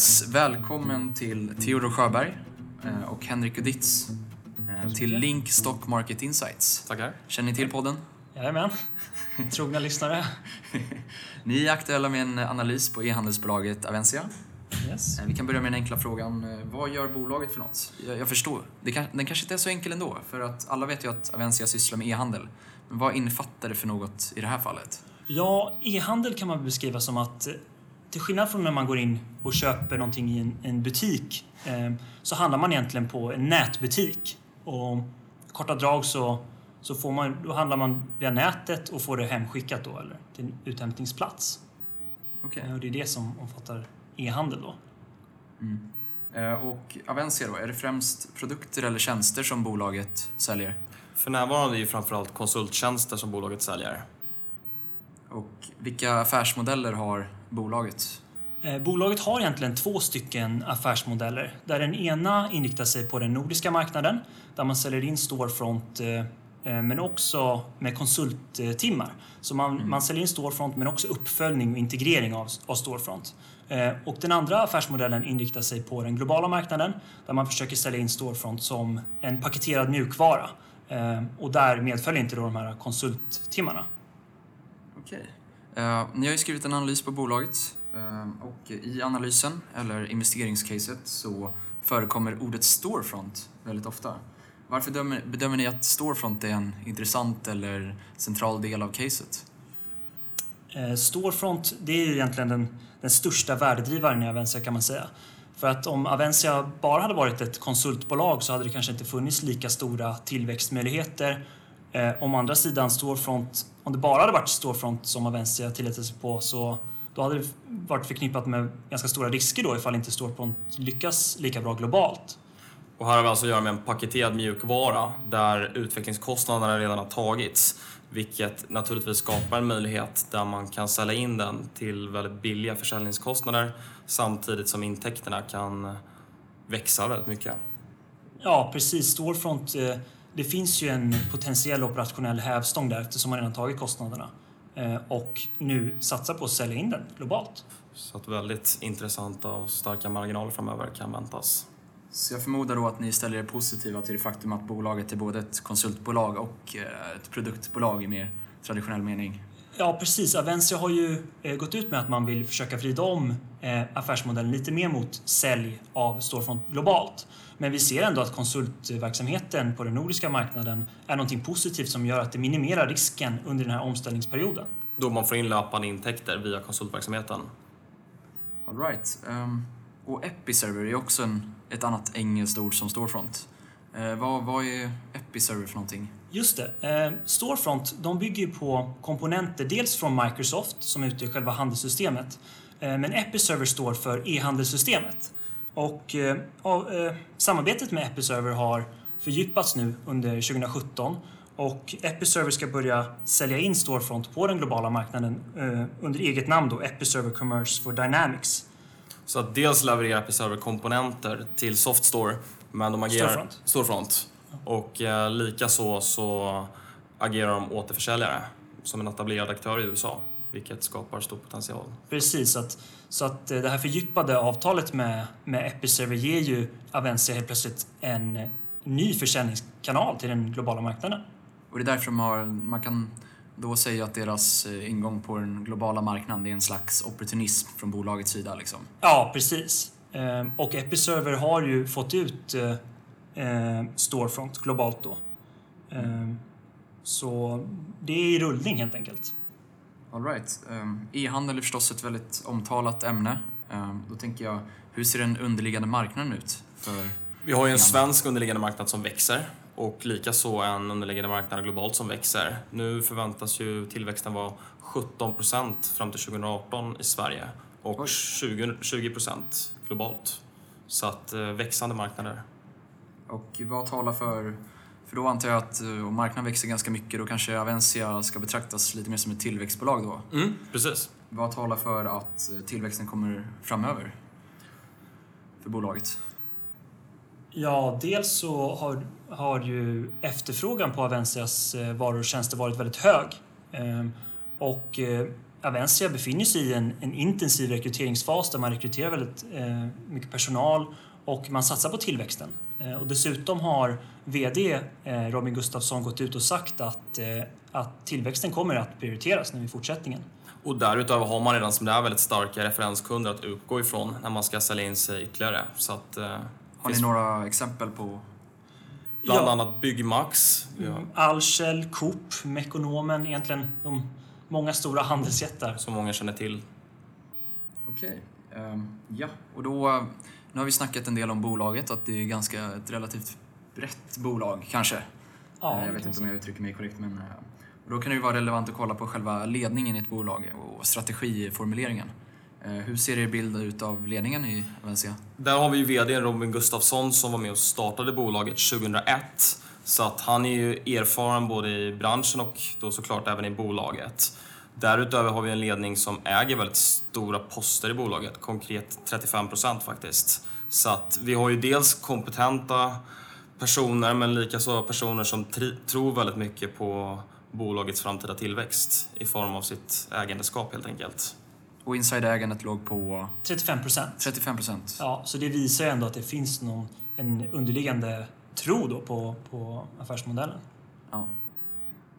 Yes, välkommen till Theodor Sjöberg eh, och Henrik Uditz eh, till Link Stock Market Insights. Tackar. Känner ni till podden? Jajamän. Trogna lyssnare. Ni är aktuella med en analys på e-handelsbolaget Avensia. Yes. Eh, Vi kan börja med den enkla frågan. Vad gör bolaget för något? Jag, jag förstår. Det kan, den kanske inte är så enkel ändå, för att alla vet ju att Avensia sysslar med e-handel. Men vad innefattar det för något i det här fallet? Ja, e-handel kan man beskriva som att till skillnad från när man går in och köper någonting i en, en butik eh, så handlar man egentligen på en nätbutik. Och korta drag så, så får man, då handlar man via nätet och får det hemskickat då, eller till en uthämtningsplats. Okej. Eh, Och det är det som omfattar e-handel då. Eh, Och Avensia då, är det främst produkter eller tjänster som bolaget säljer? För närvarande är det framförallt konsulttjänster som bolaget säljer. Och vilka affärsmodeller har bolaget? Eh, Bolaget har egentligen två stycken affärsmodeller. Där den ena inriktar sig på den nordiska marknaden där man säljer in storefront eh, eh, men också med konsulttimmar. Så man, man säljer in storefront men också uppföljning och integrering av, av storefront. Och den andra affärsmodellen inriktar sig på den globala marknaden där man försöker sälja in storefront som en paketerad mjukvara. Och där medföljer inte då de här konsulttimmarna. Eh, ni har ju skrivit en analys på bolaget eh, och i analysen, eller investeringscaset, så förekommer ordet storefront väldigt ofta. Varför bedömer, bedömer ni att storefront är en intressant eller central del av caset? Eh, storefront, det är ju egentligen den, den största värdedrivaren i Avensia kan man säga. För att om Avensia bara hade varit ett konsultbolag så hade det kanske inte funnits lika stora tillväxtmöjligheter. Eh, om andra sidan Storefront, om det bara hade varit Storefront som Avensia tillät sig på så då hade det varit förknippat med ganska stora risker då ifall inte Storefront lyckas lika bra globalt. Och här har vi alltså att göra med en paketerad mjukvara där utvecklingskostnaderna redan har tagits. Vilket naturligtvis skapar en möjlighet där man kan sälja in den till väldigt billiga försäljningskostnader samtidigt som intäkterna kan växa väldigt mycket. Ja, precis. Storefront, eh, det finns ju en potentiell operationell hävstång där eftersom man redan tagit kostnaderna eh, och nu satsar på att sälja in den globalt. Så att väldigt intressanta och starka marginaler framöver kan väntas. Så jag förmodar då att ni ställer er positiva till det faktum att bolaget är både ett konsultbolag och eh, ett produktbolag i mer traditionell mening. Ja, precis. Avensia har ju eh, gått ut med att man vill försöka vrida om eh, affärsmodellen lite mer mot sälj av storefront globalt. Men vi ser ändå att konsultverksamheten på den nordiska marknaden är någonting positivt som gör att det minimerar risken under den här omställningsperioden. Då man får in löpande intäkter via konsultverksamheten. All right. ehm, och Episerver är också en, ett annat engelskt ord som storefront. Eh, vad, vad är Episerver för någonting? Just det. Eh, Storefront de bygger på komponenter dels från Microsoft som utgör själva handelssystemet. Eh, men Episerver står för e-handelssystemet. Och eh, samarbetet med Episerver har fördjupats nu under 2017 och Episerver ska börja sälja in Storefront på den globala marknaden under eget namn då, Episerver Commerce for Dynamics. Så att dels levererar Episerver komponenter till Softstore, men de agerar... Storefront. Storefront. Och eh, likaså så agerar de återförsäljare som en etablerad aktör i USA, vilket skapar stor potential. Precis, så att, så att eh, det här fördjupade avtalet med, med Episerver ger ju Avensia helt plötsligt en eh, ny försäljningskanal till den globala marknaden. Och det är därför de har, man kan då säga att deras eh, ingång på den globala marknaden är en slags opportunism från bolagets sida. Liksom. Ja, precis. Eh, Och Episerver har ju fått ut eh, Storefront globalt då. Eh, Så det är i rullning helt enkelt. All right. ehm, E-handel är förstås ett väldigt omtalat ämne. Ehm, Då tänker jag, hur ser den underliggande marknaden ut? För, Vi har ju en svensk underliggande marknad som växer och likaså en underliggande marknad globalt som växer. Nu förväntas ju tillväxten vara 17 procent fram till 2018 i Sverige och Oj. 20, 20 procent globalt. Så att eh, växande marknader. Och vad talar för... För då antar jag att eh, om marknaden växer ganska mycket då kanske Avensia ska betraktas lite mer som ett tillväxtbolag då. Mm, precis. Vad talar för att eh, tillväxten kommer framöver? För bolaget? Ja, dels så har, har ju efterfrågan på Avensias eh, varor och tjänster varit väldigt hög. Ehm, Och eh, Avencia befinner sig i en, en intensiv rekryteringsfas där man rekryterar väldigt eh, mycket personal och man satsar på tillväxten. Eh, och dessutom har VD eh, Robin Gustafsson gått ut och sagt att, eh, att tillväxten kommer att prioriteras nu i fortsättningen. Och därutöver har man redan som det är väldigt starka referenskunder att utgå ifrån när man ska sälja in sig ytterligare. Så att, Har ni några exempel på? Bland Ja. annat Byggmax. Vi har Alshel, Coop, Mekonomen, egentligen de många stora handelsjättar. som många känner till. Okej. Ehm, ja, och då... Nu har vi snackat en del om bolaget, att det är ganska ett relativt brett bolag, kanske. Ja, Eh, jag vet inte om jag uttrycker mig korrekt, men... eh, Och då kan det ju vara relevant att kolla på själva ledningen i ett bolag och strategiformuleringen. Eh, Hur ser er bild ut av ledningen i Avencia? Där har vi ju VD Robin Gustafsson som var med och startade bolaget 2001. Så att han är ju erfaren både i branschen och då såklart även i bolaget. Därutöver har vi en ledning som äger väldigt stora poster i bolaget, konkret 35 procent faktiskt. Så att vi har ju dels kompetenta personer men likaså personer som tri- tror väldigt mycket på bolagets framtida tillväxt i form av sitt ägandeskap helt enkelt. Och insiderägandet låg på 35 procent. 35 procent. Ja, så det visar ju ändå att det finns någon, en underliggande tro då på, på affärsmodellen. Ja.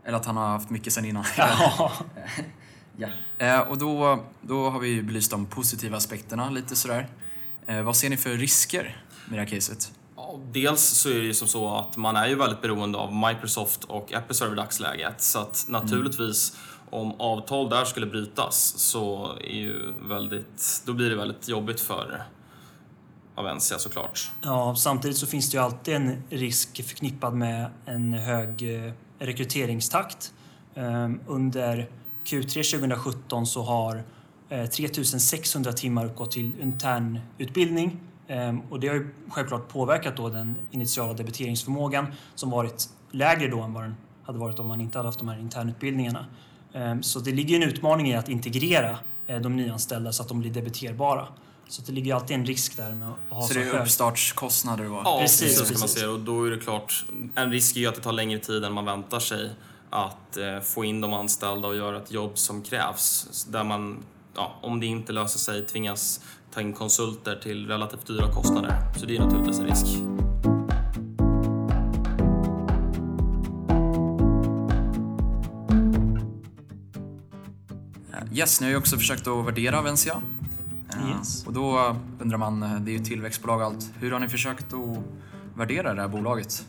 Eller att han har haft mycket sen innan. Ja. Ja. Eh, och då, då har vi ju belyst de positiva aspekterna lite sådär. Eh, vad ser ni för risker med det här caset? Dels så är det ju som så att man är ju väldigt beroende av Microsoft och Episerve i dagsläget. Så att naturligtvis om avtal där skulle brytas så är ju väldigt, då blir det väldigt jobbigt för Avencia såklart. ja, samtidigt så finns det ju alltid en risk förknippad med en hög eh, rekryteringstakt. Ehm, under Q3 2017 så har eh, 3600 timmar uppgått till internutbildning ehm, och det har ju självklart påverkat då den initiala debiteringsförmågan som varit lägre då än vad den hade varit om man inte hade haft de här internutbildningarna. Ehm, så det ligger en utmaning i att integrera eh, de nyanställda så att de blir debiterbara. Så det ligger alltid en risk där med att ha Så så, det är hög... uppstartskostnader då? Ja, Precis, precis, ska man säga. Och då är det klart, en risk är ju att det tar längre tid än man väntar sig att eh, få in de anställda och göra ett jobb som krävs. Där man, ja, om det inte löser sig, tvingas ta in konsulter till relativt dyra kostnader. Så det är naturligtvis en risk. Yes, ni har ju också försökt att värdera Avencia. Yes. Och då undrar man, eh, det är ju tillväxtbolag och allt, hur har ni försökt att värdera det här bolaget?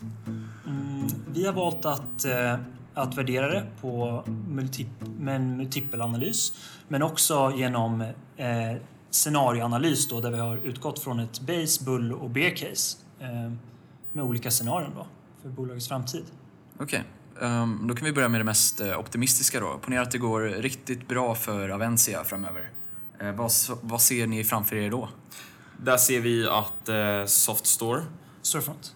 Mm, vi har valt att, eh, att värdera det på multi, med en multipelanalys men också genom eh, scenarioanalys då, där vi har utgått från ett base, bull och bear case eh, med olika scenarion då, för bolagets framtid. Okej, ehm, då kan vi börja med det mest eh, optimistiska då. Ponera att det går riktigt bra för Avencia framöver. Eh, Vad, vad ser ni framför er då? Där ser vi att eh, Softstore... Storefront.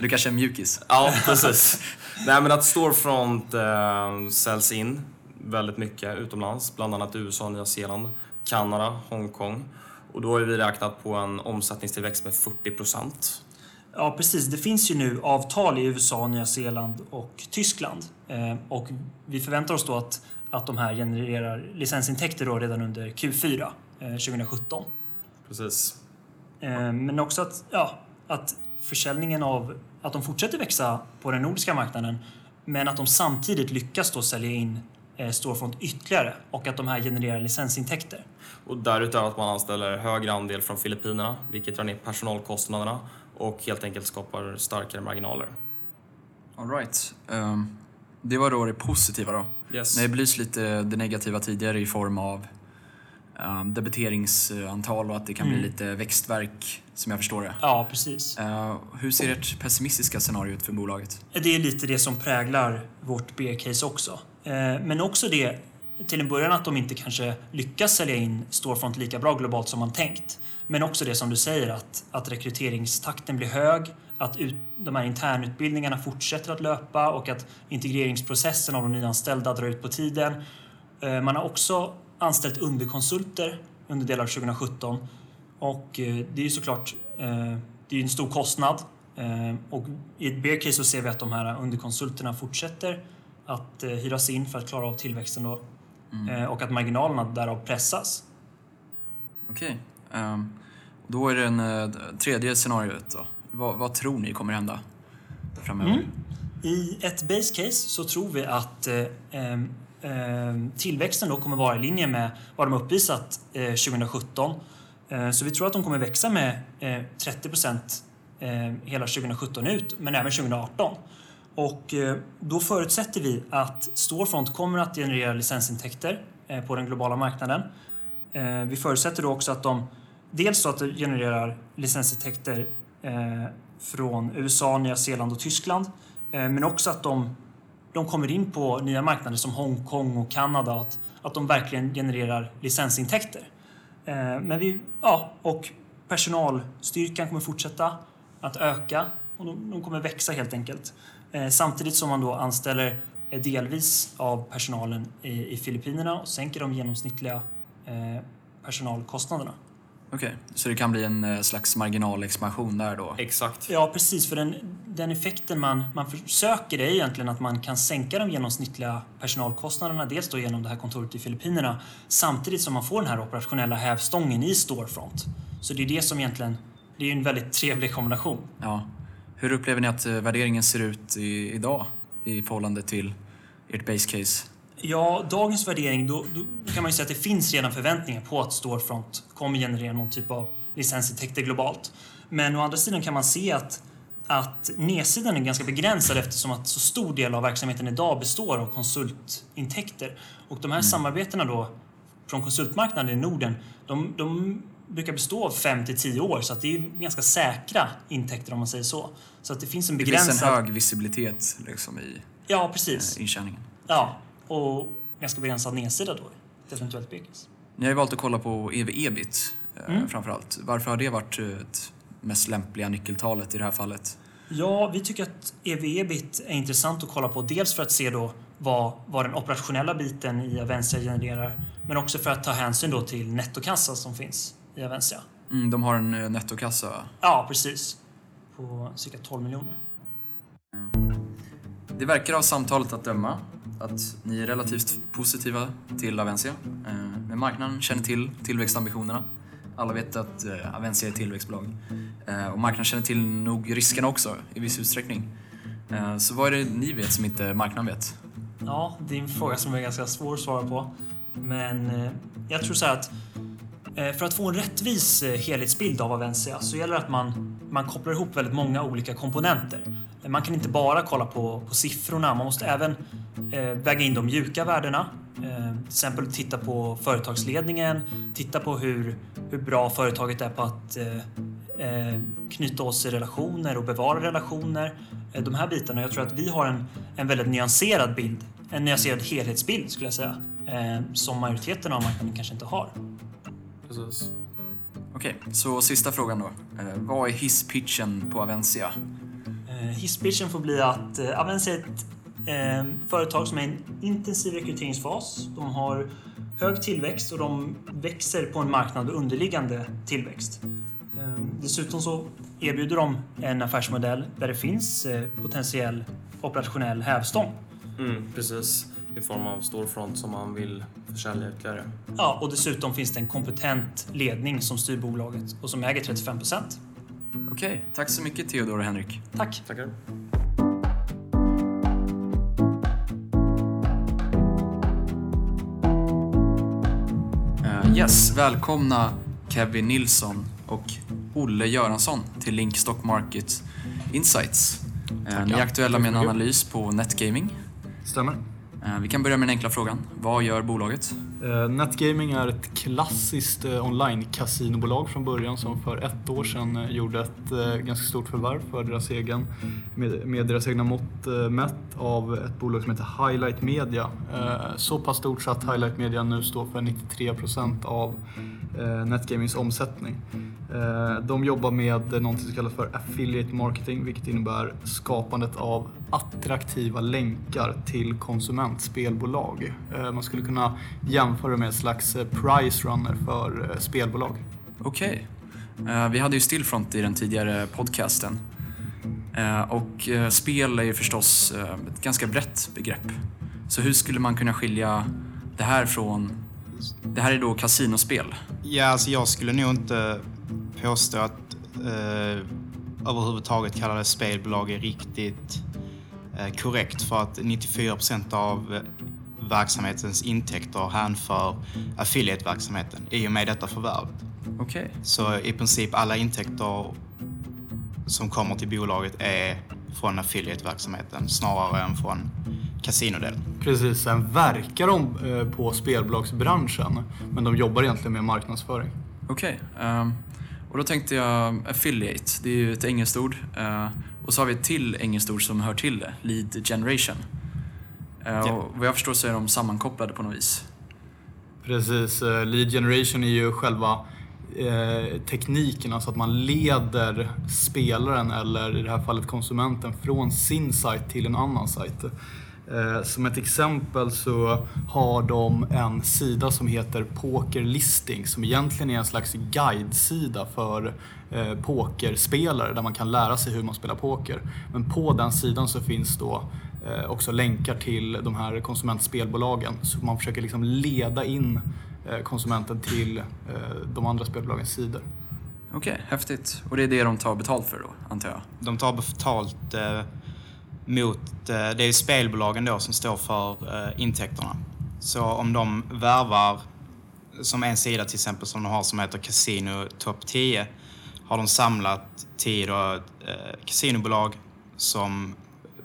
Det kanske är mjukis? Ja, precis. Nej, men att Storefront eh, säljs in väldigt mycket utomlands, bland annat USA, Nya Zeeland, Kanada, Hongkong. Och då har vi räknat på en omsättningstillväxt med 40 procent. ja, precis. Det finns ju nu avtal i USA, Nya Zeeland och Tyskland. Eh, och vi förväntar oss då att, att de här genererar licensintäkter då redan under Q4 eh, 2017. Precis. Eh, Men också att, ja, att försäljningen av, att de fortsätter växa på den nordiska marknaden men att de samtidigt lyckas då sälja in eh, Storefront ytterligare och att de här genererar licensintäkter. Och därutöver att man anställer högre andel från Filippinerna, vilket drar ner personalkostnaderna och helt enkelt skapar starkare marginaler. All right. Ehm, det var då det positiva då. Yes. Ni har belyst lite det negativa tidigare i form av um, debiteringsantal och att det kan bli Mm. lite växtverk, som jag förstår det. Ja, precis. Eh, hur ser ert pessimistiska scenario ut för bolaget? Det är lite det som präglar vårt bear-case också. Eh, Men också det, till en början, att de inte kanske lyckas sälja in Storefront lika bra globalt som man tänkt. Men också det som du säger, att, att rekryteringstakten blir hög, att ut, de här internutbildningarna fortsätter att löpa och att integreringsprocessen av de nyanställda drar ut på tiden. Eh, Man har också anställt underkonsulter under delar av 2017 och eh, det är ju såklart eh, det är en stor kostnad. Och i ett bear case så ser vi att de här underkonsulterna fortsätter att hyras in för att klara av tillväxten då. Eh, och att marginalerna därav pressas. Okej. Ehm, då är det en eh, tredje scenariot då. Vad, vad tror ni kommer hända framöver? Mm. I ett base case så tror vi att eh, tillväxten då kommer vara i linje med vad de har uppvisat eh, 2017. Eh, så vi tror att de kommer växa med eh, 30 procent eh, hela 2017 ut, men även 2018. Och eh, då förutsätter vi att Storefront kommer att generera licensintäkter eh, på den globala marknaden. Eh, Vi förutsätter då också att de dels så att de genererar licensintäkter Eh, från USA, Nya Zeeland och Tyskland. Eh, men också att de, de kommer in på nya marknader som Hongkong och Kanada. Att, att de verkligen genererar licensintäkter. Eh, men vi, ja, och personalstyrkan kommer fortsätta att öka och de, de kommer växa helt enkelt. Eh, samtidigt som man då anställer eh, delvis av personalen i, i Filippinerna och sänker de genomsnittliga eh, personalkostnaderna. Okej, så det kan bli en eh, slags marginalexpansion där då? Exakt. Ja, precis. För den, den effekten man, man försöker är egentligen att man kan sänka de genomsnittliga personalkostnaderna. Dels då genom det här kontoret i Filippinerna samtidigt som man får den här operationella hävstången i Storefront. Så det är det som egentligen, det är en väldigt trevlig kombination. Ja. Hur upplever ni att eh, värderingen ser ut i, idag i förhållande till ert base case? Ja, dagens värdering, då, då kan man ju säga att det finns redan förväntningar på att Storefront kommer generera någon typ av licensintäkter globalt. Men å andra sidan kan man se att, att nedsidan är ganska begränsad eftersom att så stor del av verksamheten idag består av konsultintäkter. Och de här samarbetena då från konsultmarknaden i Norden, de, de brukar bestå av 5 till 10 år så att det är ganska säkra intäkter om man säger så. Så att det finns en Det begränsad... finns en hög visibilitet liksom, i Ja, precis. eh, intjäningen. Ja, och ganska begränsad nedsida då. Ett eventuellt bygges. Ni har ju valt att kolla på EV-ebit eh, Mm. framförallt. Varför har det varit eh, ett mest lämpliga nyckeltalet i det här fallet? Ja, vi tycker att EV-ebit är intressant att kolla på. Dels för att se då vad, vad den operationella biten i Avensia genererar. Men också för att ta hänsyn då till nettokassa som finns i Avensia. Mm, de har en eh, nettokassa. Ja, precis. På cirka 12 miljoner. Det verkar av samtalet att döma att ni är relativt positiva till Avencia. Eh, men marknaden känner till tillväxtambitionerna. Alla vet att eh, Avencia är ett tillväxtbolag. Eh, och marknaden känner till nog riskerna också i viss utsträckning. Så vad är det ni vet som inte marknaden vet? Ja, det är en fråga som är ganska svår att svara på. Men jag tror så här att för att få en rättvis helhetsbild av Avensia så gäller det att man, man kopplar ihop väldigt många olika komponenter. Man kan inte bara kolla på, på siffrorna, man måste även väga in de mjuka värdena. Eh, till exempel titta på företagsledningen, titta på hur, hur bra företaget är på att eh, eh, knyta oss i relationer och bevara relationer. Eh, de här bitarna. Jag tror att vi har en, en väldigt nyanserad bild, en nyanserad helhetsbild skulle jag säga, eh, som majoriteten av marknaden kanske inte har. Precis. Okej, så sista frågan då. Eh, Vad är hisspitchen på Avencia? Eh, Hisspitchen får bli att eh, Avenza är ett eh, företag som är i en intensiv rekryteringsfas. De har hög tillväxt och de växer på en marknad med underliggande tillväxt. Eh, dessutom så erbjuder de en affärsmodell där det finns eh, potentiell operationell hävstång. Mm, precis. I form av storefront som man vill försälja ytterligare. Ja, och dessutom finns det en kompetent ledning som styr bolaget och som äger 35 procent. Okej, tack så mycket Theodor och Henrik. Tack! Tackar. Yes, välkomna Kevin Nilsson och Olle Göransson till Link Stock Market Insights. Eh, Ni är aktuella med en analys på Netgaming. Stämmer. Eh, vi kan börja med den enkla frågan. Vad gör bolaget? Eh, Netgaming är ett klassiskt eh, online-kasinobolag från början som för ett år sedan gjorde ett ganska stort förvärv för deras egen, med, deras egna mått mätt av ett bolag som heter Highlight Media. Så pass stort så att Highlight Media nu står för 93 procent av Eh, Netgamings omsättning. Eh, De jobbar med något som kallas för affiliate marketing vilket innebär skapandet av attraktiva länkar till konsumentspelbolag. Eh, Man skulle kunna jämföra med en slags eh, price runner för eh, spelbolag. Okej. Okay. Vi hade ju Stillfront i den tidigare podcasten. Och spel är ju förstås ett ganska brett begrepp. Så hur skulle man kunna skilja det här från... Det här är då kasinospel. Ja, alltså jag skulle nog inte påstå att eh, överhuvudtaget kalla det spelbolag är riktigt eh, korrekt för att 94% av verksamhetens intäkter hänför affiliate-verksamheten i och med detta förvärvet. Okej. Så i princip alla intäkter som kommer till bolaget är från affiliate-verksamheten snarare än från kasinodelen. Precis, sen verkar de eh, på spelbolagsbranschen men de jobbar egentligen med marknadsföring. Okej. ehm, och då tänkte jag affiliate, det är ju ett engelskt ord. Eh, och så har vi ett till engelskt ord som hör till det, lead generation. Ja. och vad jag förstår så är de sammankopplade på något vis. Precis, lead generation är ju själva eh, tekniken, alltså att man leder spelaren eller i det här fallet konsumenten från sin sajt till en annan sajt. Eh, som ett exempel så har de en sida som heter Poker Listing som egentligen är en slags guidesida för eh, pokerspelare där man kan lära sig hur man spelar poker. Men på den sidan så finns då eh, också länkar till de här konsumentspelbolagen så man försöker liksom leda in konsumenten till de andra spelbolagens sidor. Okej, häftigt. Och det är det de tar betalt för då, antar jag? De tar betalt eh, mot, eh, det är spelbolagen då som står för eh, intäkterna. Så om de värvar, som en sida till exempel som de har som heter Casino Top 10, har de samlat 10 då, eh, kasinobolag som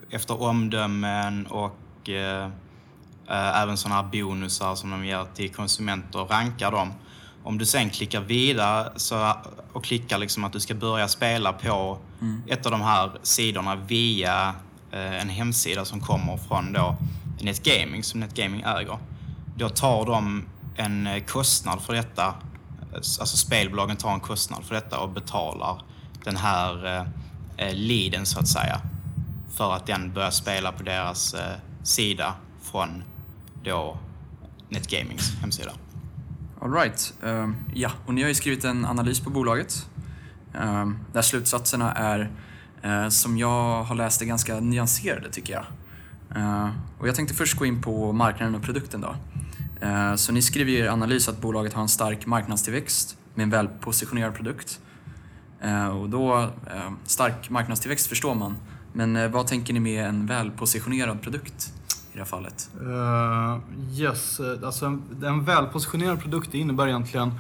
efter omdömen och eh, eh, även sådana här bonusar som de ger till konsumenter rankar dem. Om du sen klickar vidare så, och klickar liksom att du ska börja spela på ett av de här sidorna via Eh, en hemsida som kommer från då NetGaming, som NetGaming äger. Då tar de en eh, kostnad för detta, eh, alltså spelbolagen tar en kostnad för detta och betalar den här eh, leaden så att säga för att den börjar spela på deras eh, sida från då NetGamings hemsida. Alright, ja, och ni har ju skrivit en analys på bolaget. Um, där slutsatserna är, Eh, som jag har läst det, ganska nyanserade tycker jag. Eh, och jag tänkte först gå in på marknaden och produkten då. Eh, så ni skriver i er analys att bolaget har en stark marknadstillväxt med en välpositionerad produkt. Och då, stark marknadstillväxt förstår man. Men vad tänker ni med en välpositionerad produkt i det här fallet? Uh, yes, alltså en, en välpositionerad produkt innebär egentligen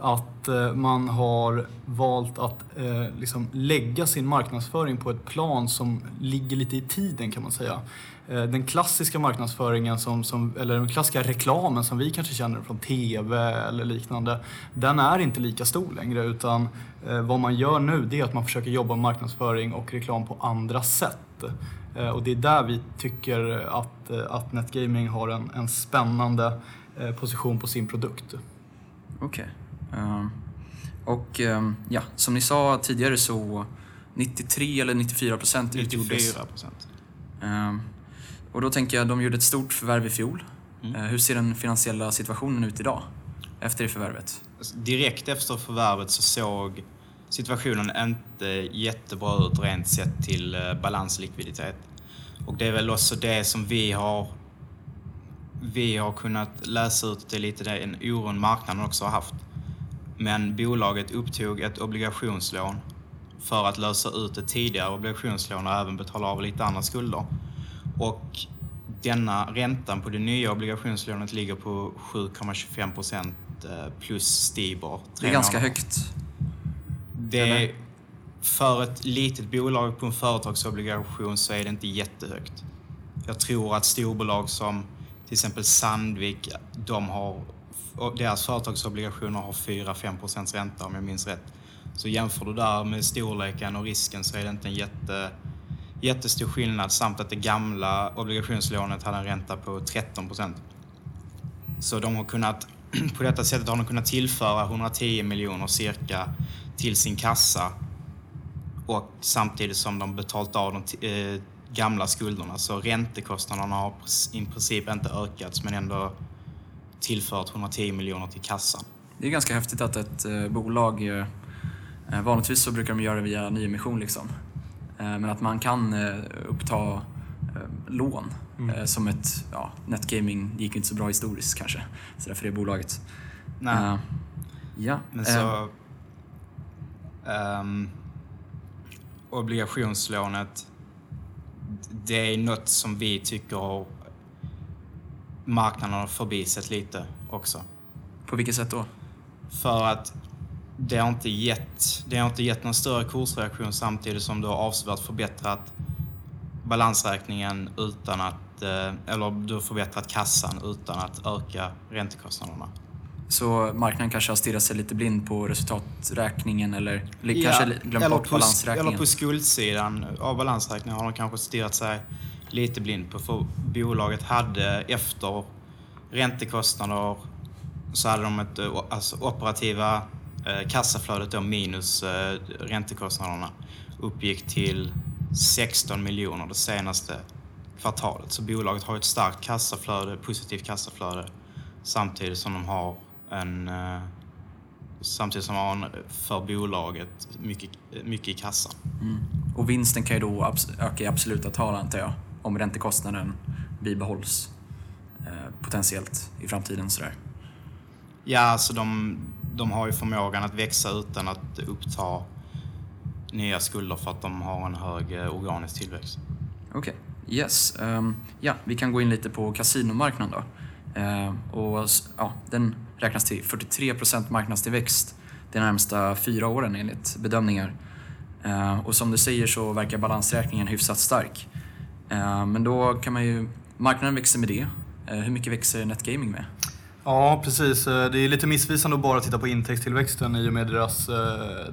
att eh, man har valt att eh, liksom lägga sin marknadsföring på ett plan som ligger lite i tiden kan man säga. Eh, den klassiska marknadsföringen, som, som, eller den klassiska reklamen som vi kanske känner från TV eller liknande, den är inte lika stor längre utan vad man gör nu det är att man försöker jobba med marknadsföring och reklam på andra sätt. Och det är där vi tycker att, att NetGaming har en, en spännande position på sin produkt. Okej. Okay och ehm, ja, som ni sa tidigare så 93 eller 94 procent utgjordes... 94 procent. Ehm, och då tänker jag, de gjorde ett stort förvärv i fjol. Mm. Eh, hur ser den finansiella situationen ut idag? Efter det förvärvet? Direkt efter förvärvet så såg situationen inte jättebra ut rent sett till eh, balanslikviditet. Och det är väl också det som vi har vi har kunnat läsa ut det lite den oron marknaden också har haft. Men bolaget upptog ett obligationslån för att lösa ut ett tidigare obligationslån och även betala av lite andra skulder. Och denna räntan på det nya obligationslånet ligger på 7,25 procent eh, plus Stibor. Det är ganska högt. Det är, för ett litet bolag på en företagsobligation så är det inte jättehögt. Jag tror att storbolag som till exempel Sandvik, de har, deras företagsobligationer har 4-5 procents ränta om jag minns rätt. Så jämför du där med storleken och risken så är det inte en jätte, jättestor skillnad samt att det gamla obligationslånet hade en ränta på 13 procent. Så de har kunnat, på detta sättet har de kunnat tillföra 110 miljoner cirka till sin kassa och samtidigt som de betalt av de eh, gamla skulderna. Så räntekostnaderna har i princip inte ökats men ändå tillfört 110 miljoner till kassan. Det är ganska häftigt att ett eh, bolag, eh, eh, vanligtvis så brukar de göra det via nyemission liksom. Men att man kan uppta lån eh, som ett, ja, Netgaming gick inte så bra historiskt kanske, så därför det bolaget. Nej. Eh, ja. Men så... ehm, obligationslånet, det är något som vi tycker har marknaden har förbisett lite också. på vilket sätt då? För att det har inte gett, det har inte gett någon större kursreaktion samtidigt som du har avsevärt förbättrat balansräkningen utan att, eh, eller du har förbättrat kassan utan att öka räntekostnaderna. Så marknaden kanske har stirrat sig lite blind på resultaträkningen eller, eller Ja, kanske glömt bort balansräkningen? Eller på skuldsidan av balansräkningen har de kanske stirrat sig lite blind på. För bolaget hade efter räntekostnader så hade de ett eh, alltså operativa eh, kassaflödet då minus eh, räntekostnaderna uppgick till 16 miljoner det senaste kvartalet. Så bolaget har ett starkt kassaflöde, positivt kassaflöde samtidigt som de har en eh, samtidigt som man eh, för bolaget mycket, eh, mycket i kassan. Mm. Och vinsten kan ju då öka i absoluta tal antar jag, om räntekostnaden bibehålls eh, potentiellt i framtiden. Sådär. Ja, alltså de, de har ju förmågan att växa utan att uppta nya skulder för att de har en hög eh, organisk tillväxt. Okej, yes. Ehm, ja, vi kan gå in lite på kasinomarknaden då. Ehm, och, ja, den räknas till 43% marknadstillväxt de närmsta fyra åren enligt bedömningar. Ehm, och som du säger så verkar balansräkningen hyfsat stark. Eh, men då kan man ju, marknaden växer med det. Eh, hur mycket växer Netgaming med? Ja, precis. Eh, Det är lite missvisande att bara titta på intäktstillväxten i och med deras, eh,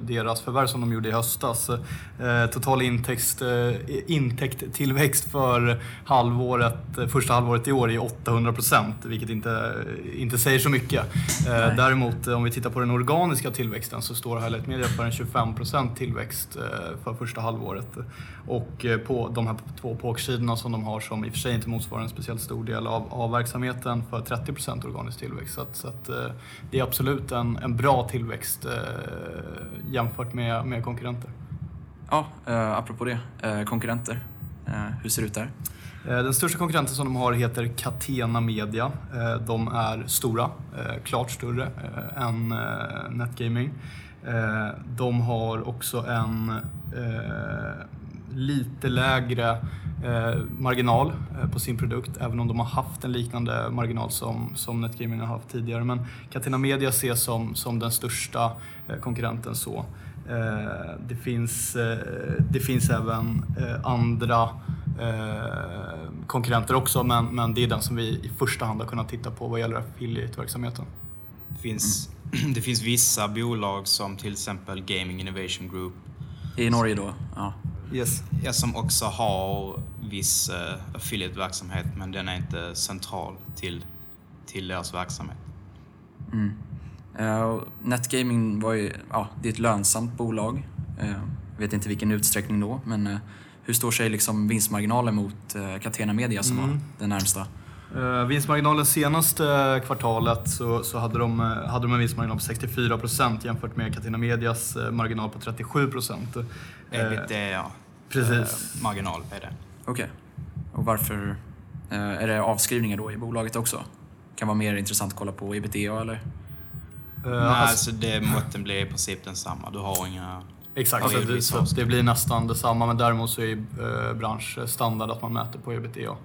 deras förvärv som de gjorde i höstas. Eh, Total intäkt, intäkttillväxt för halvåret, första halvåret i år är 800 procent, vilket inte, inte säger så mycket. Nej. Däremot om vi tittar på den organiska tillväxten så står Highlight Media för en 25 procent tillväxt för första halvåret. Och på de här två påksidorna som de har som i och för sig inte motsvarar en speciellt stor del av, av verksamheten för 30 procent organisk tillväxt. Så, att, så att, eh, det är absolut en, en bra tillväxt eh, jämfört med, med konkurrenter. Ja, eh, apropå det, eh, konkurrenter. Hur ser det ut där? Den största konkurrenten som de har heter Catena Media. De är stora, klart större än Netgaming. De har också en lite lägre marginal eh, på sin produkt, även om de har haft en liknande marginal som, som Netgaming har haft tidigare. Men Catena Media ses som, som den största eh, konkurrenten så. Eh, Det finns, eh, det finns även eh, andra eh, konkurrenter också, men, men det är den som vi i första hand har kunnat titta på vad gäller affiliate-verksamheten. Det finns, det finns vissa bolag som till exempel Gaming Innovation Group I Norge då? Ja. Yes. ja, som också har viss eh, affiliate-verksamhet men den är inte central till, till deras verksamhet. Mm. Och Netgaming var ju, ja, det är ett lönsamt bolag. Jag vet inte vilken utsträckning då, men eh, hur står sig liksom vinstmarginalen mot eh, Catena Media som Mm. var den närmsta? Uh, vinstmarginalen senaste kvartalet så, så hade, de, eh, hade de en vinstmarginal på 64 procent jämfört med Catena Medias eh, marginal på 37 procent. Ebitda precis. eh, marginal är det. Okej. Och varför? eh, Är det avskrivningar då i bolaget också? Kan vara mer intressant att kolla på ebitda eller? Eh, Nej, alltså- alltså det måtten blir i princip densamma. Du har inga... Exakt, Ja, så, det så. det blir nästan detsamma men däremot så är eh, branschstandard att man mäter på ebitda.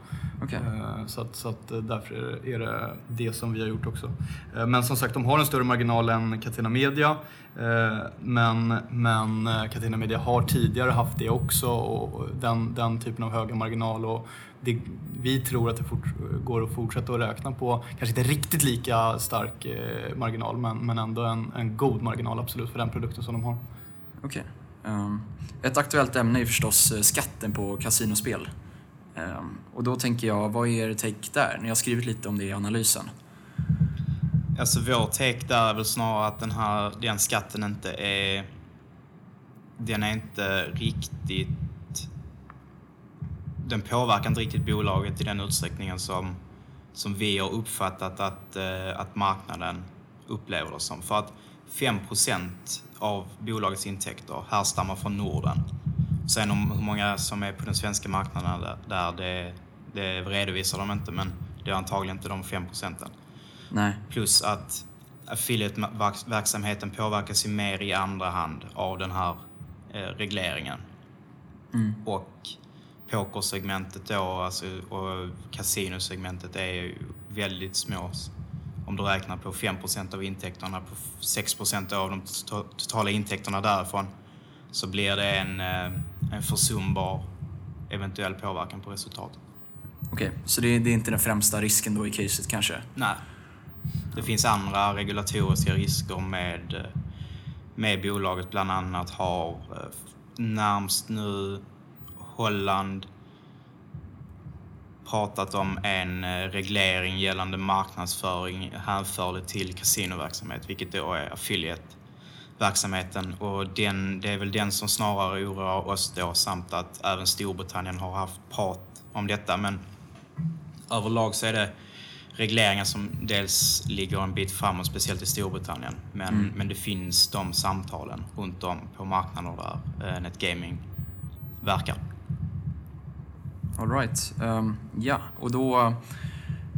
Okej. Eh, Så, att, så att eh, därför är det, är det det som vi har gjort också. Eh, Men som sagt, de har en större marginal än Catena Media. Men, men Catena Media har tidigare haft det också och den, den typen av höga marginal. Och det, vi tror att det fort, går att fortsätta att räkna på, kanske inte riktigt lika stark marginal men, men ändå en, en god marginal absolut för den produkten som de har. Okej. Ehm, ett aktuellt ämne är förstås eh, skatten på kasinospel. Ehm, och då tänker jag, vad är er take där? Ni har skrivit lite om det i analysen. Alltså vår take där är väl snarare att den här den skatten inte är... Den är inte riktigt... Den påverkar inte riktigt bolaget i den utsträckningen som, som vi har uppfattat att, eh, att marknaden upplever det som. För att 5 av bolagets intäkter härstammar från Norden Sen om hur många som är på den svenska marknaden där, det, det redovisar de inte, men det är antagligen inte de 5 procenten. Nej. Plus att affiliate-verksamheten påverkas ju mer i andra hand av den här eh, regleringen. Mm. Och pokersegmentet då, alltså, och kasinosegmentet är ju väldigt små. Om du räknar på 5% av intäkterna, på 6 av de to- totala intäkterna därifrån, så blir det en, eh, en försumbar eventuell påverkan på resultatet. Okej, så det, det är inte den främsta risken då i caset kanske? Nej. Det finns andra regulatoriska risker med, eh, med bolaget. Bland annat har eh, närmst nu Holland pratat om en eh, reglering gällande marknadsföring hänförlig till kasinoverksamhet, vilket då är affiliate-verksamheten. Och den, det är väl den som snarare oroar oss då, samt att även Storbritannien har haft prat om detta. Men överlag så är det regleringar som dels ligger en bit framåt, speciellt i Storbritannien. Men, Mm. men det finns de samtalen runt om på marknader där eh, NetGaming verkar. All right. Ehm, ja, och då eh,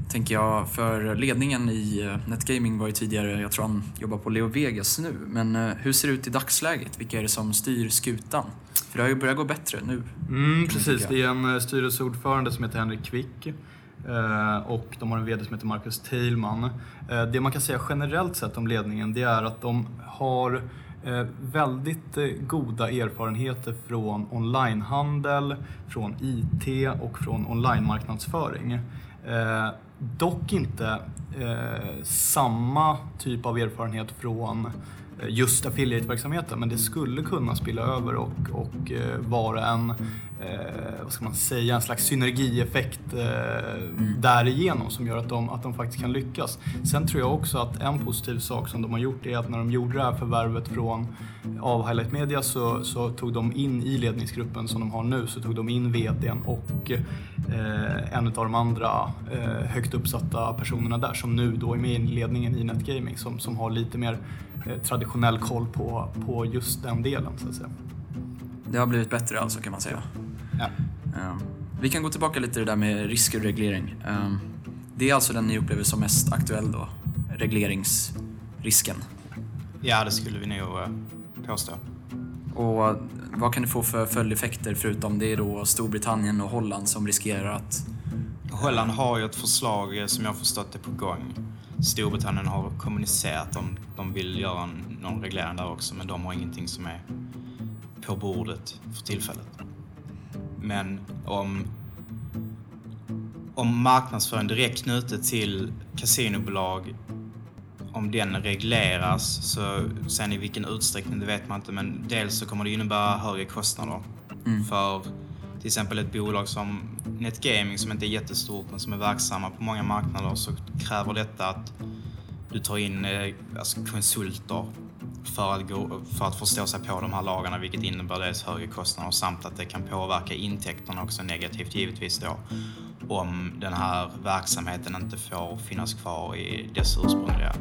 tänker jag för ledningen i eh, NetGaming var ju tidigare, jag tror han jobbar på Leo Vegas nu, men eh, hur ser det ut i dagsläget? Vilka är det som styr skutan? För det har ju börjat gå bättre nu. Mm, precis, det är en styrelseordförande som heter Henrik eh, och de har en VD som heter Marcus Teilman. Det man kan säga generellt sett om ledningen det är att de har Eh, väldigt eh, goda erfarenheter från onlinehandel, från IT och från onlinemarknadsföring. Eh, dock inte samma typ av erfarenhet från just affiliate-verksamheten men det skulle kunna spilla över och, och eh, vara en, eh, vad ska man säga, en slags synergieffekt eh, därigenom som gör att de, att de faktiskt kan lyckas. Sen tror jag också att en positiv sak som de har gjort är att när de gjorde det här förvärvet från, av Highlight Media så, så tog de in i ledningsgruppen som de har nu så tog de in VDn och eh, en av de andra eh, högt uppsatta personerna där som nu då är med i ledningen i NetGaming som, som har lite mer traditionell koll på, på just den delen så att säga. Det har blivit bättre alltså kan man säga. Ja. Ehm, vi kan gå tillbaka lite till det där med risker och reglering. Ehm, det är alltså den ni upplever som mest aktuell då? Regleringsrisken. ja, det skulle vi nog eh, påstå. Och vad kan det få för följdeffekter förutom det är då Storbritannien och Holland som riskerar att... Holland har ju ett förslag eh, som jag förstått är på gång. Storbritannien har kommunicerat om de vill göra någon reglering där också, men de har ingenting som är på bordet för tillfället. Men om, om marknadsföring direkt knutet till kasinobolag, om den regleras, så sen i vilken utsträckning det vet man inte, men dels så kommer det innebära högre kostnader Mm. för till exempel ett bolag som NetGaming som inte är jättestort men som är verksamma på många marknader så kräver detta att du tar in eh, alltså konsulter för att, gå, för att förstå sig på de här lagarna vilket innebär dels högre kostnader samt att det kan påverka intäkterna också negativt givetvis då om den här verksamheten inte får finnas kvar i dess ursprungliga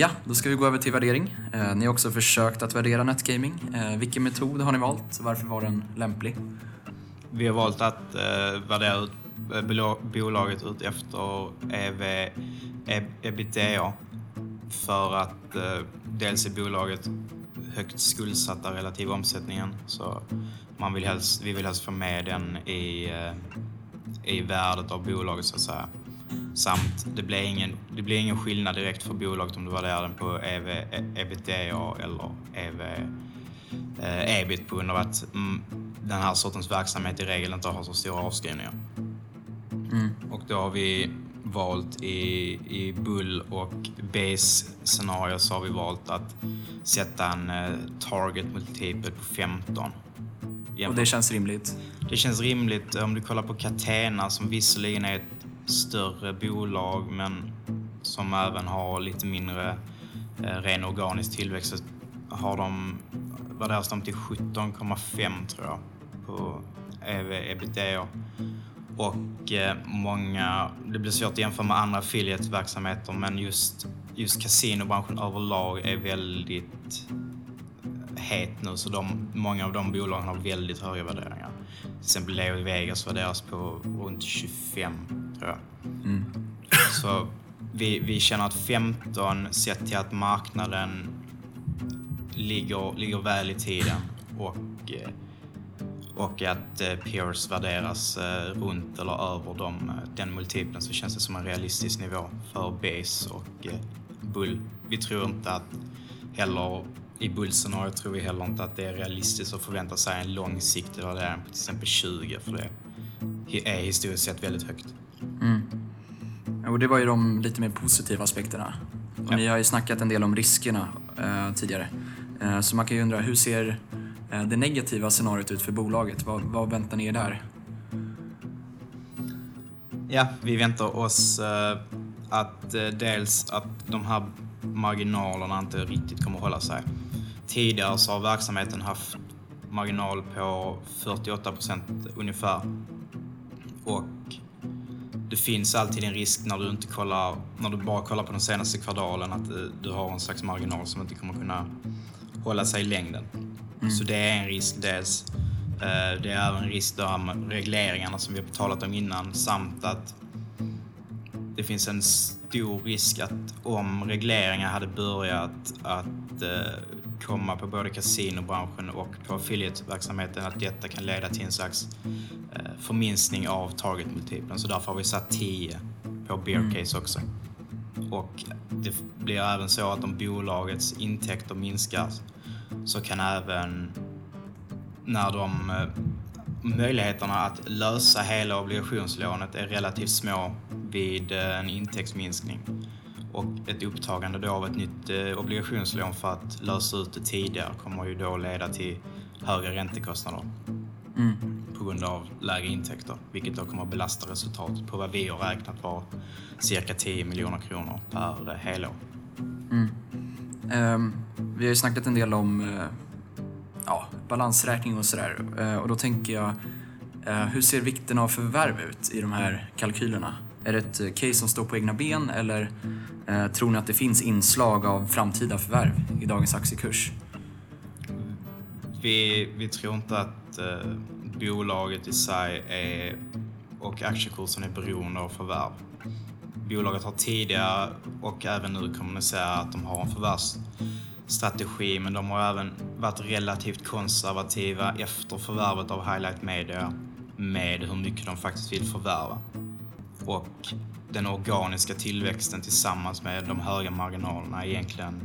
Ja, då ska vi gå över till värdering. Eh, ni har också försökt att värdera NetGaming. Eh, vilken metod har ni valt? Varför var den lämplig? Vi har valt att eh, värdera ut eh, bolaget ut efter EV, e-, ebitda för att eh, dels är bolaget högt skuldsatta relativ omsättningen så man vill helst, vi vill helst få med den i, eh, i värdet av bolaget så att säga. Samt det blir ingen, det blir ingen skillnad direkt för bolaget om du värderar den på EV, e- ebitda eller EV, eh, ebit på grund av att mm, den här sortens verksamhet i regel inte har så stora avskrivningar. Mm. Och då har vi valt i, i bull och base scenario så har vi valt att sätta en eh, target multipel på 15. Och det känns rimligt. Det känns rimligt om du kollar på Catena som visserligen är ett större bolag men som även har lite mindre eh, ren organisk tillväxt så har de, värderas alltså de till 17,5 tror jag på EV, ebitda. Och eh, många, det blir svårt att jämföra med andra affiliate-verksamheter men just, just kasinobranschen överlag är väldigt eh, het nu så de, många av de bolagen har väldigt höga värderingar. Till exempel Leo Vegas värderas på runt 25 tror jag. Mm. Så vi, vi känner att 15 sett till att marknaden ligger, ligger väl i tiden och, eh, och att eh, peers värderas eh, runt eller över dem, den multiplen så känns det som en realistisk nivå för base och bull. Vi tror inte att heller i bullscenariot tror vi heller inte att det är realistiskt att förvänta sig en långsiktig värdering på till exempel 20 för det är historiskt sett väldigt högt. Mm. Och det var ju de lite mer positiva aspekterna. Ja. Ni har ju snackat en del om riskerna eh, tidigare. Eh, så man kan ju undra, hur ser eh, det negativa scenariot ut för bolaget? Vad, vad väntar ni er där? Ja, vi väntar oss eh, att eh, dels att de här marginalerna inte riktigt kommer att hålla sig. Tidigare så har verksamheten haft marginal på 48 procent ungefär. Och det finns alltid en risk när du inte kollar, när du bara kollar på de senaste kvartalen att eh, du har en slags marginal som inte kommer kunna hålla sig i längden. Så det är en risk dels. Eh, Det är även en risk där med regleringarna som vi har talat om innan samt att det finns en stor risk att om regleringar hade börjat att eh, komma på både kasinobranschen och på affiliate-verksamheten att detta kan leda till en slags eh, förminskning av targetmultipeln. Så därför har vi satt 10 på bear case också. Och det blir även så att om bolagets intäkter minskar så kan även när de eh, möjligheterna att lösa hela obligationslånet är relativt små vid eh, en intäktsminskning. Och ett upptagande då av ett nytt eh, obligationslån för att lösa ut det tidigare kommer ju då leda till högre räntekostnader Mm. på grund av lägre intäkter, vilket då kommer att belasta resultatet på vad vi har räknat var cirka 10 miljoner kronor per eh, helår. Ehm, vi har ju snackat en del om eh, ja, balansräkning och sådär. Eh, och då tänker jag, eh, hur ser vikten av förvärv ut i de här kalkylerna? Är det ett eh, case som står på egna ben eller eh, tror ni att det finns inslag av framtida förvärv i dagens aktiekurs? Vi, vi tror inte att eh, bolaget i sig är, och aktiekursen är beroende av förvärv. Bolaget har tidigare och även nu kommunicerat att de har en förvärvsstrategi men de har även varit relativt konservativa efter förvärvet av Highlight Media med hur mycket de faktiskt vill förvärva. Och den organiska tillväxten tillsammans med de höga marginalerna är egentligen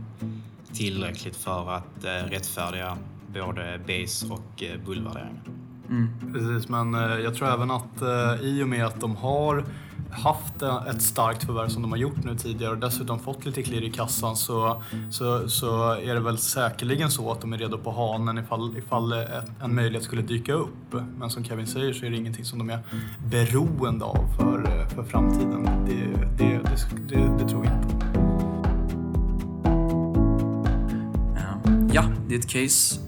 tillräckligt för att eh, rättfärdiga både base och eh, bullvärderingen. Mm. Precis, men eh, jag tror även att i och med att de har haft ett starkt förvärv som de har gjort nu tidigare och dessutom fått lite klirr i kassan så, så, så är det väl säkerligen så att de är redo på hanen ifall, ifall en möjlighet skulle dyka upp. Men som Kevin säger så är det ingenting som de är beroende av för, för framtiden. Det, det, det, det, det tror jag inte. Eh, ja, det är ett case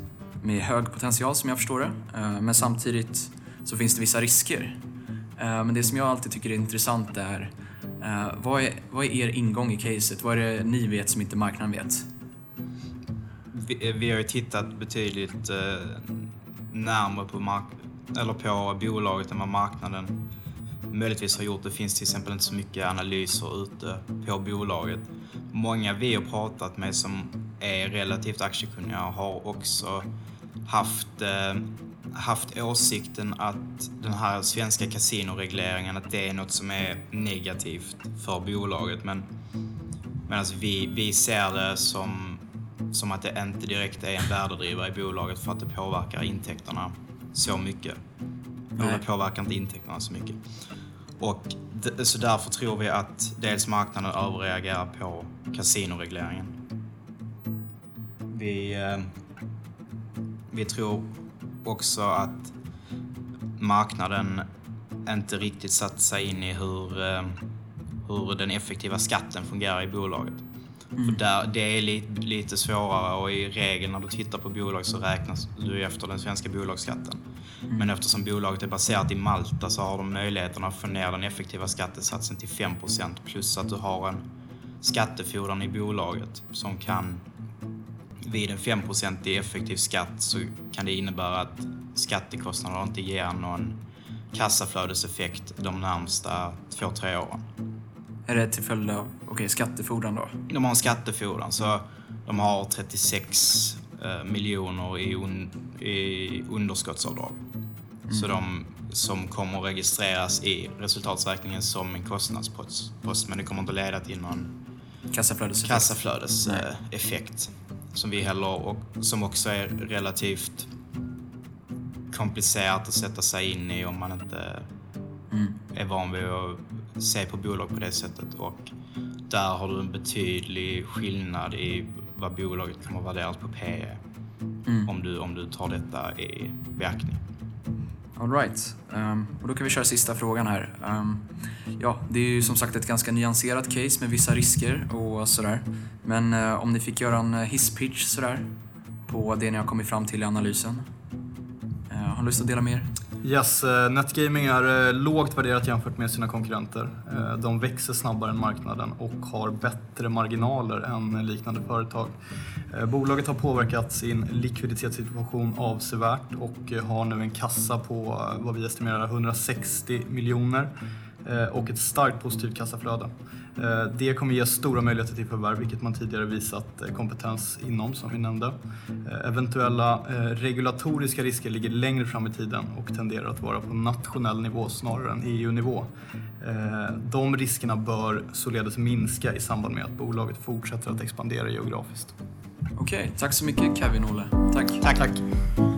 med hög potential som jag förstår det. Eh, men samtidigt så finns det vissa risker. Eh, men det som jag alltid tycker är intressant är eh, vad är, vad är er ingång i caset? Vad är det ni vet som inte marknaden vet? Vi, eh, vi har ju tittat betydligt närmare på, mark- eller på bolaget än vad marknaden möjligtvis har gjort. Det finns till exempel inte så mycket analyser ute på bolaget. Många vi har pratat med som är relativt aktiekunniga har också haft, haft åsikten att den här svenska kasinoregleringen, att det är något som är negativt för bolaget. Men Medan vi, vi ser det som, som att det inte direkt är en värdedrivare i bolaget för att det påverkar intäkterna så mycket. Nej. det påverkar inte intäkterna så mycket. Och så därför tror vi att dels marknaden överreagerar på kasinoregleringen. Vi, eh, vi tror också att marknaden inte riktigt satt sig in i hur, eh, hur den effektiva skatten fungerar i bolaget. För där, det är lite, lite svårare och i regel när du tittar på bolag så räknas du efter den svenska bolagsskatten. Men eftersom bolaget är baserat i Malta så har de möjligheten att få ner den effektiva skattesatsen till 5% plus att du har en skattefordran i bolaget som kan vid en 5 i effektiv skatt så kan det innebära att skattekostnaderna inte ger någon kassaflödeseffekt de närmsta två, tre åren. Är det till följd av okay, skattefordran då? De har en skattefordran, så de har 36 eh, miljoner i, un, i underskottsavdrag. Mm. Så de som kommer att registreras i resultaträkningen som en kostnadspost. Men det kommer inte leda till någon kassaflödeseffekt, kassaflödeseffekt som vi heller och som också är relativt komplicerat att sätta sig in i om man inte mm. är van vid att se på bolag på det sättet. Och där har du en betydlig skillnad i vad bolaget kommer värderas på PE mm. om, du, om du tar detta i beaktning. Alright, um, ehm, och då kan vi köra sista frågan här. Um, ja, det är ju som sagt ett ganska nyanserat case med vissa risker och sådär. Men uh, om ni fick göra en eh, hisspitch sådär på det ni har kommit fram till i analysen. Uh, har ni lust att dela med er? Yes, eh, Netgaming är eh, lågt värderat jämfört med sina konkurrenter. Eh, de växer snabbare än marknaden och har bättre marginaler än liknande företag. Bolaget har påverkat sin likviditetssituation avsevärt och har nu en kassa på vad vi estimerar 160 miljoner och ett starkt positivt kassaflöde. Det kommer ge stora möjligheter till förvärv, vilket man tidigare visat kompetens inom, som vi nämnde. Eventuella regulatoriska risker ligger längre fram i tiden och tenderar att vara på nationell nivå snarare än EU-nivå. De riskerna bör således minska i samband med att bolaget fortsätter att expandera geografiskt. Okej, tack så mycket Kevin Olle. Tack. Tack. tack.